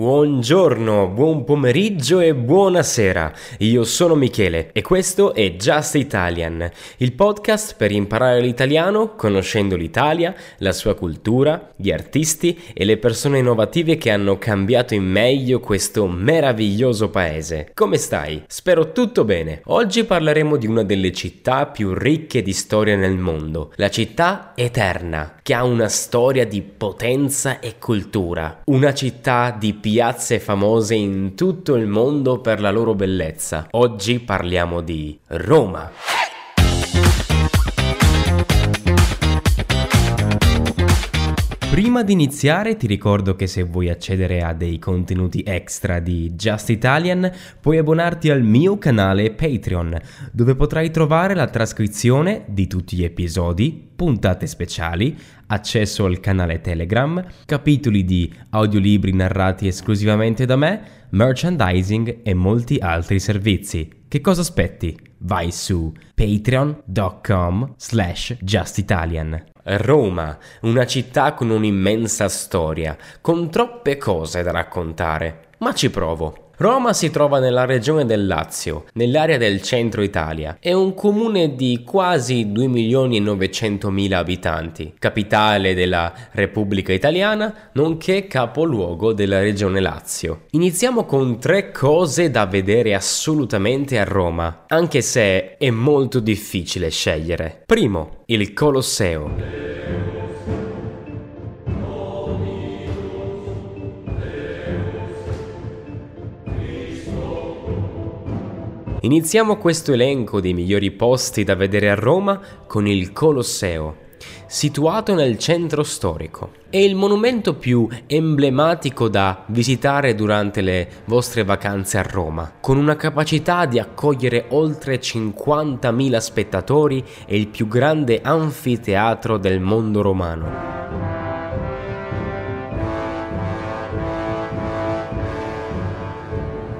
Buongiorno, buon pomeriggio e buonasera. Io sono Michele e questo è Just Italian, il podcast per imparare l'italiano conoscendo l'Italia, la sua cultura, gli artisti e le persone innovative che hanno cambiato in meglio questo meraviglioso paese. Come stai? Spero tutto bene. Oggi parleremo di una delle città più ricche di storia nel mondo, la città eterna, che ha una storia di potenza e cultura. Una città di piazze famose in tutto il mondo per la loro bellezza. Oggi parliamo di Roma. Prima di iniziare ti ricordo che se vuoi accedere a dei contenuti extra di Just Italian puoi abbonarti al mio canale Patreon dove potrai trovare la trascrizione di tutti gli episodi, puntate speciali, accesso al canale Telegram, capitoli di audiolibri narrati esclusivamente da me, merchandising e molti altri servizi. Che cosa aspetti? Vai su patreon.com slash justitalian. Roma, una città con un'immensa storia, con troppe cose da raccontare, ma ci provo. Roma si trova nella regione del Lazio, nell'area del centro Italia. È un comune di quasi 2 milioni e 900 mila abitanti, capitale della Repubblica Italiana, nonché capoluogo della regione Lazio. Iniziamo con tre cose da vedere assolutamente a Roma, anche se è molto difficile scegliere. Primo, il Colosseo. Iniziamo questo elenco dei migliori posti da vedere a Roma con il Colosseo, situato nel centro storico. È il monumento più emblematico da visitare durante le vostre vacanze a Roma, con una capacità di accogliere oltre 50.000 spettatori e il più grande anfiteatro del mondo romano.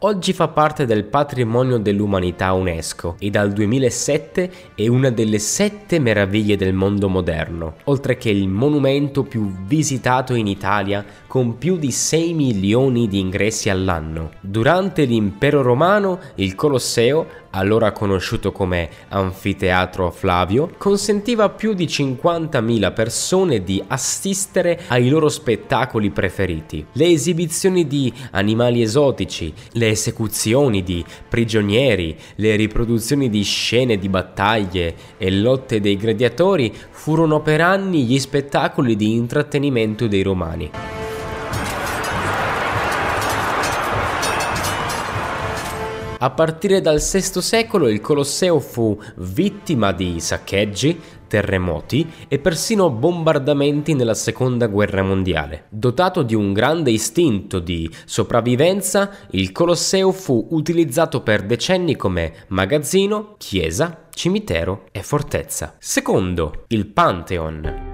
Oggi fa parte del patrimonio dell'umanità UNESCO e dal 2007 è una delle sette meraviglie del mondo moderno, oltre che il monumento più visitato in Italia con più di 6 milioni di ingressi all'anno. Durante l'impero romano il Colosseo allora conosciuto come Anfiteatro Flavio, consentiva a più di 50.000 persone di assistere ai loro spettacoli preferiti. Le esibizioni di animali esotici, le esecuzioni di prigionieri, le riproduzioni di scene di battaglie e lotte dei gladiatori furono per anni gli spettacoli di intrattenimento dei romani. A partire dal VI secolo il Colosseo fu vittima di saccheggi, terremoti e persino bombardamenti nella seconda guerra mondiale. Dotato di un grande istinto di sopravvivenza, il Colosseo fu utilizzato per decenni come magazzino, chiesa, cimitero e fortezza. Secondo, il Pantheon.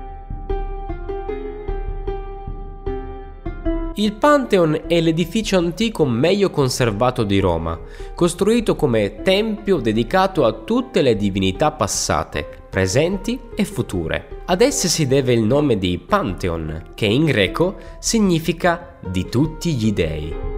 Il Pantheon è l'edificio antico meglio conservato di Roma, costruito come tempio dedicato a tutte le divinità passate, presenti e future. Ad esse si deve il nome di Pantheon, che in greco significa di tutti gli dei.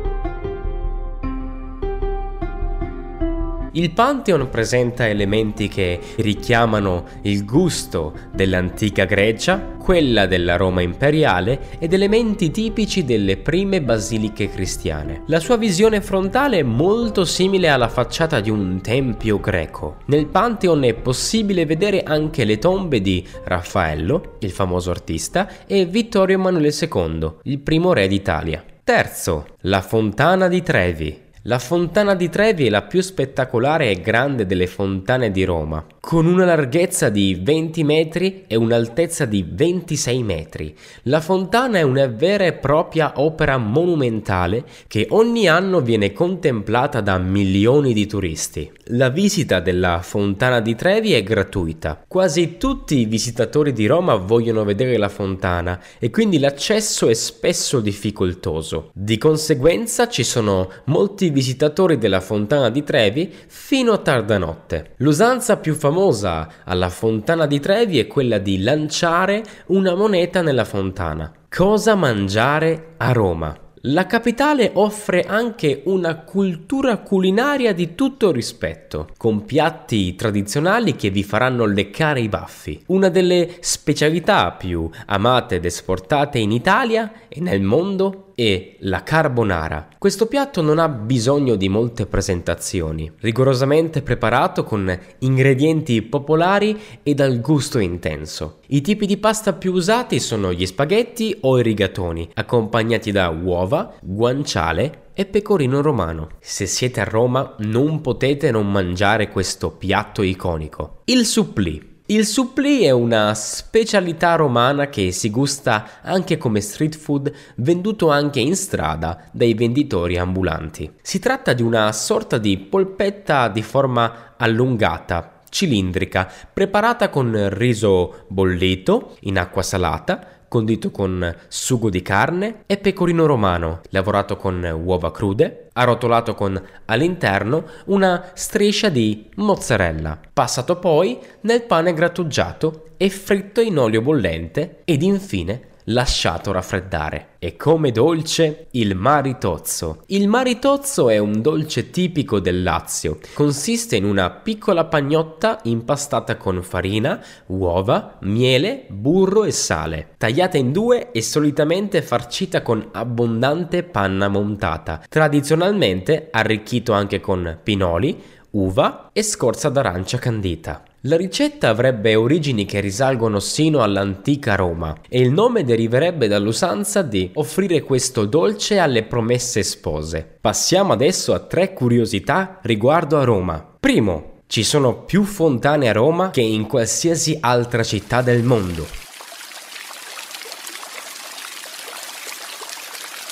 Il Pantheon presenta elementi che richiamano il gusto dell'antica Grecia, quella della Roma imperiale ed elementi tipici delle prime basiliche cristiane. La sua visione frontale è molto simile alla facciata di un tempio greco. Nel Pantheon è possibile vedere anche le tombe di Raffaello, il famoso artista, e Vittorio Emanuele II, il primo re d'Italia. Terzo, la Fontana di Trevi. La fontana di Trevi è la più spettacolare e grande delle fontane di Roma, con una larghezza di 20 metri e un'altezza di 26 metri. La fontana è una vera e propria opera monumentale che ogni anno viene contemplata da milioni di turisti. La visita della fontana di Trevi è gratuita. Quasi tutti i visitatori di Roma vogliono vedere la fontana e quindi l'accesso è spesso difficoltoso. Di conseguenza ci sono molti visitatori visitatori della fontana di Trevi fino a tarda notte. L'usanza più famosa alla fontana di Trevi è quella di lanciare una moneta nella fontana. Cosa mangiare a Roma? La capitale offre anche una cultura culinaria di tutto rispetto, con piatti tradizionali che vi faranno leccare i baffi. Una delle specialità più amate ed esportate in Italia e nel mondo e la carbonara. Questo piatto non ha bisogno di molte presentazioni, rigorosamente preparato con ingredienti popolari e dal gusto intenso. I tipi di pasta più usati sono gli spaghetti o i rigatoni, accompagnati da uova, guanciale e pecorino romano. Se siete a Roma non potete non mangiare questo piatto iconico. Il supplì il supplì è una specialità romana che si gusta anche come street food venduto anche in strada dai venditori ambulanti. Si tratta di una sorta di polpetta di forma allungata, cilindrica, preparata con riso bollito in acqua salata, condito con sugo di carne e pecorino romano, lavorato con uova crude, arrotolato con all'interno una striscia di mozzarella, passato poi nel pane grattugiato e fritto in olio bollente ed infine lasciato raffreddare. E come dolce il maritozzo. Il maritozzo è un dolce tipico del Lazio. Consiste in una piccola pagnotta impastata con farina, uova, miele, burro e sale, tagliata in due e solitamente farcita con abbondante panna montata, tradizionalmente arricchito anche con pinoli, uva e scorza d'arancia candita. La ricetta avrebbe origini che risalgono sino all'antica Roma e il nome deriverebbe dall'usanza di offrire questo dolce alle promesse spose. Passiamo adesso a tre curiosità riguardo a Roma. Primo, ci sono più fontane a Roma che in qualsiasi altra città del mondo.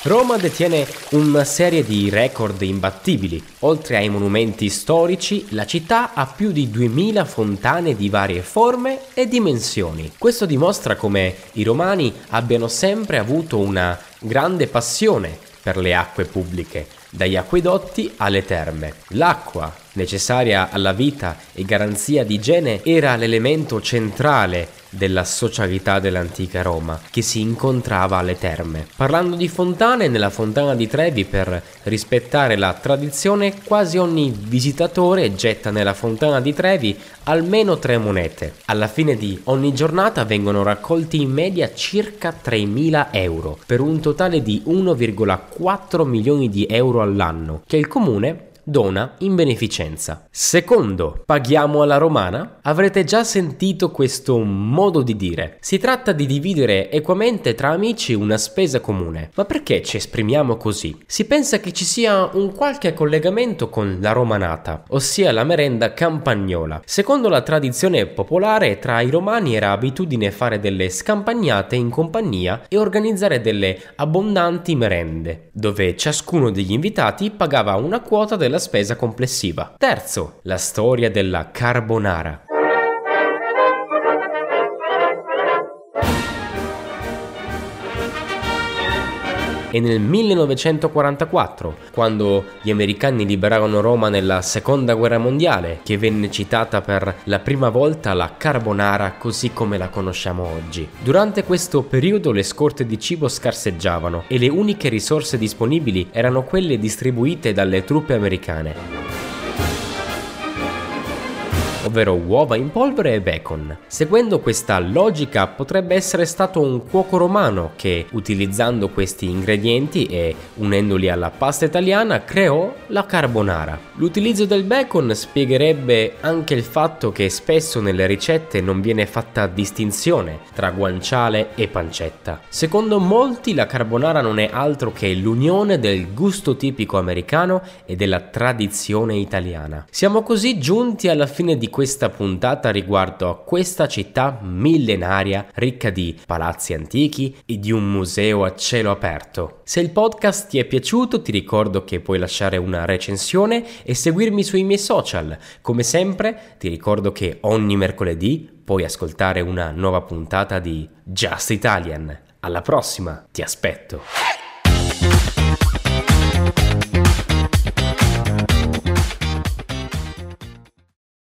Roma detiene una serie di record imbattibili. Oltre ai monumenti storici, la città ha più di 2000 fontane di varie forme e dimensioni. Questo dimostra come i romani abbiano sempre avuto una grande passione per le acque pubbliche, dagli acquedotti alle terme. L'acqua, necessaria alla vita e garanzia di igiene, era l'elemento centrale della socialità dell'antica Roma, che si incontrava alle terme. Parlando di fontane, nella fontana di Trevi, per rispettare la tradizione, quasi ogni visitatore getta nella fontana di Trevi almeno tre monete. Alla fine di ogni giornata vengono raccolti in media circa 3.000 euro, per un totale di 1,4 milioni di euro all'anno, che il comune dona in beneficenza. Secondo, paghiamo alla romana? Avrete già sentito questo modo di dire. Si tratta di dividere equamente tra amici una spesa comune. Ma perché ci esprimiamo così? Si pensa che ci sia un qualche collegamento con la romanata, ossia la merenda campagnola. Secondo la tradizione popolare, tra i romani era abitudine fare delle scampagnate in compagnia e organizzare delle abbondanti merende, dove ciascuno degli invitati pagava una quota della della spesa complessiva. Terzo, la storia della carbonara. E nel 1944, quando gli americani liberarono Roma nella seconda guerra mondiale, che venne citata per la prima volta la carbonara così come la conosciamo oggi. Durante questo periodo le scorte di cibo scarseggiavano e le uniche risorse disponibili erano quelle distribuite dalle truppe americane ovvero uova in polvere e bacon. Seguendo questa logica potrebbe essere stato un cuoco romano che, utilizzando questi ingredienti e unendoli alla pasta italiana, creò la carbonara. L'utilizzo del bacon spiegherebbe anche il fatto che spesso nelle ricette non viene fatta distinzione tra guanciale e pancetta. Secondo molti la carbonara non è altro che l'unione del gusto tipico americano e della tradizione italiana. Siamo così giunti alla fine di questa puntata riguardo a questa città millenaria ricca di palazzi antichi e di un museo a cielo aperto. Se il podcast ti è piaciuto ti ricordo che puoi lasciare una recensione e seguirmi sui miei social. Come sempre ti ricordo che ogni mercoledì puoi ascoltare una nuova puntata di Just Italian. Alla prossima, ti aspetto.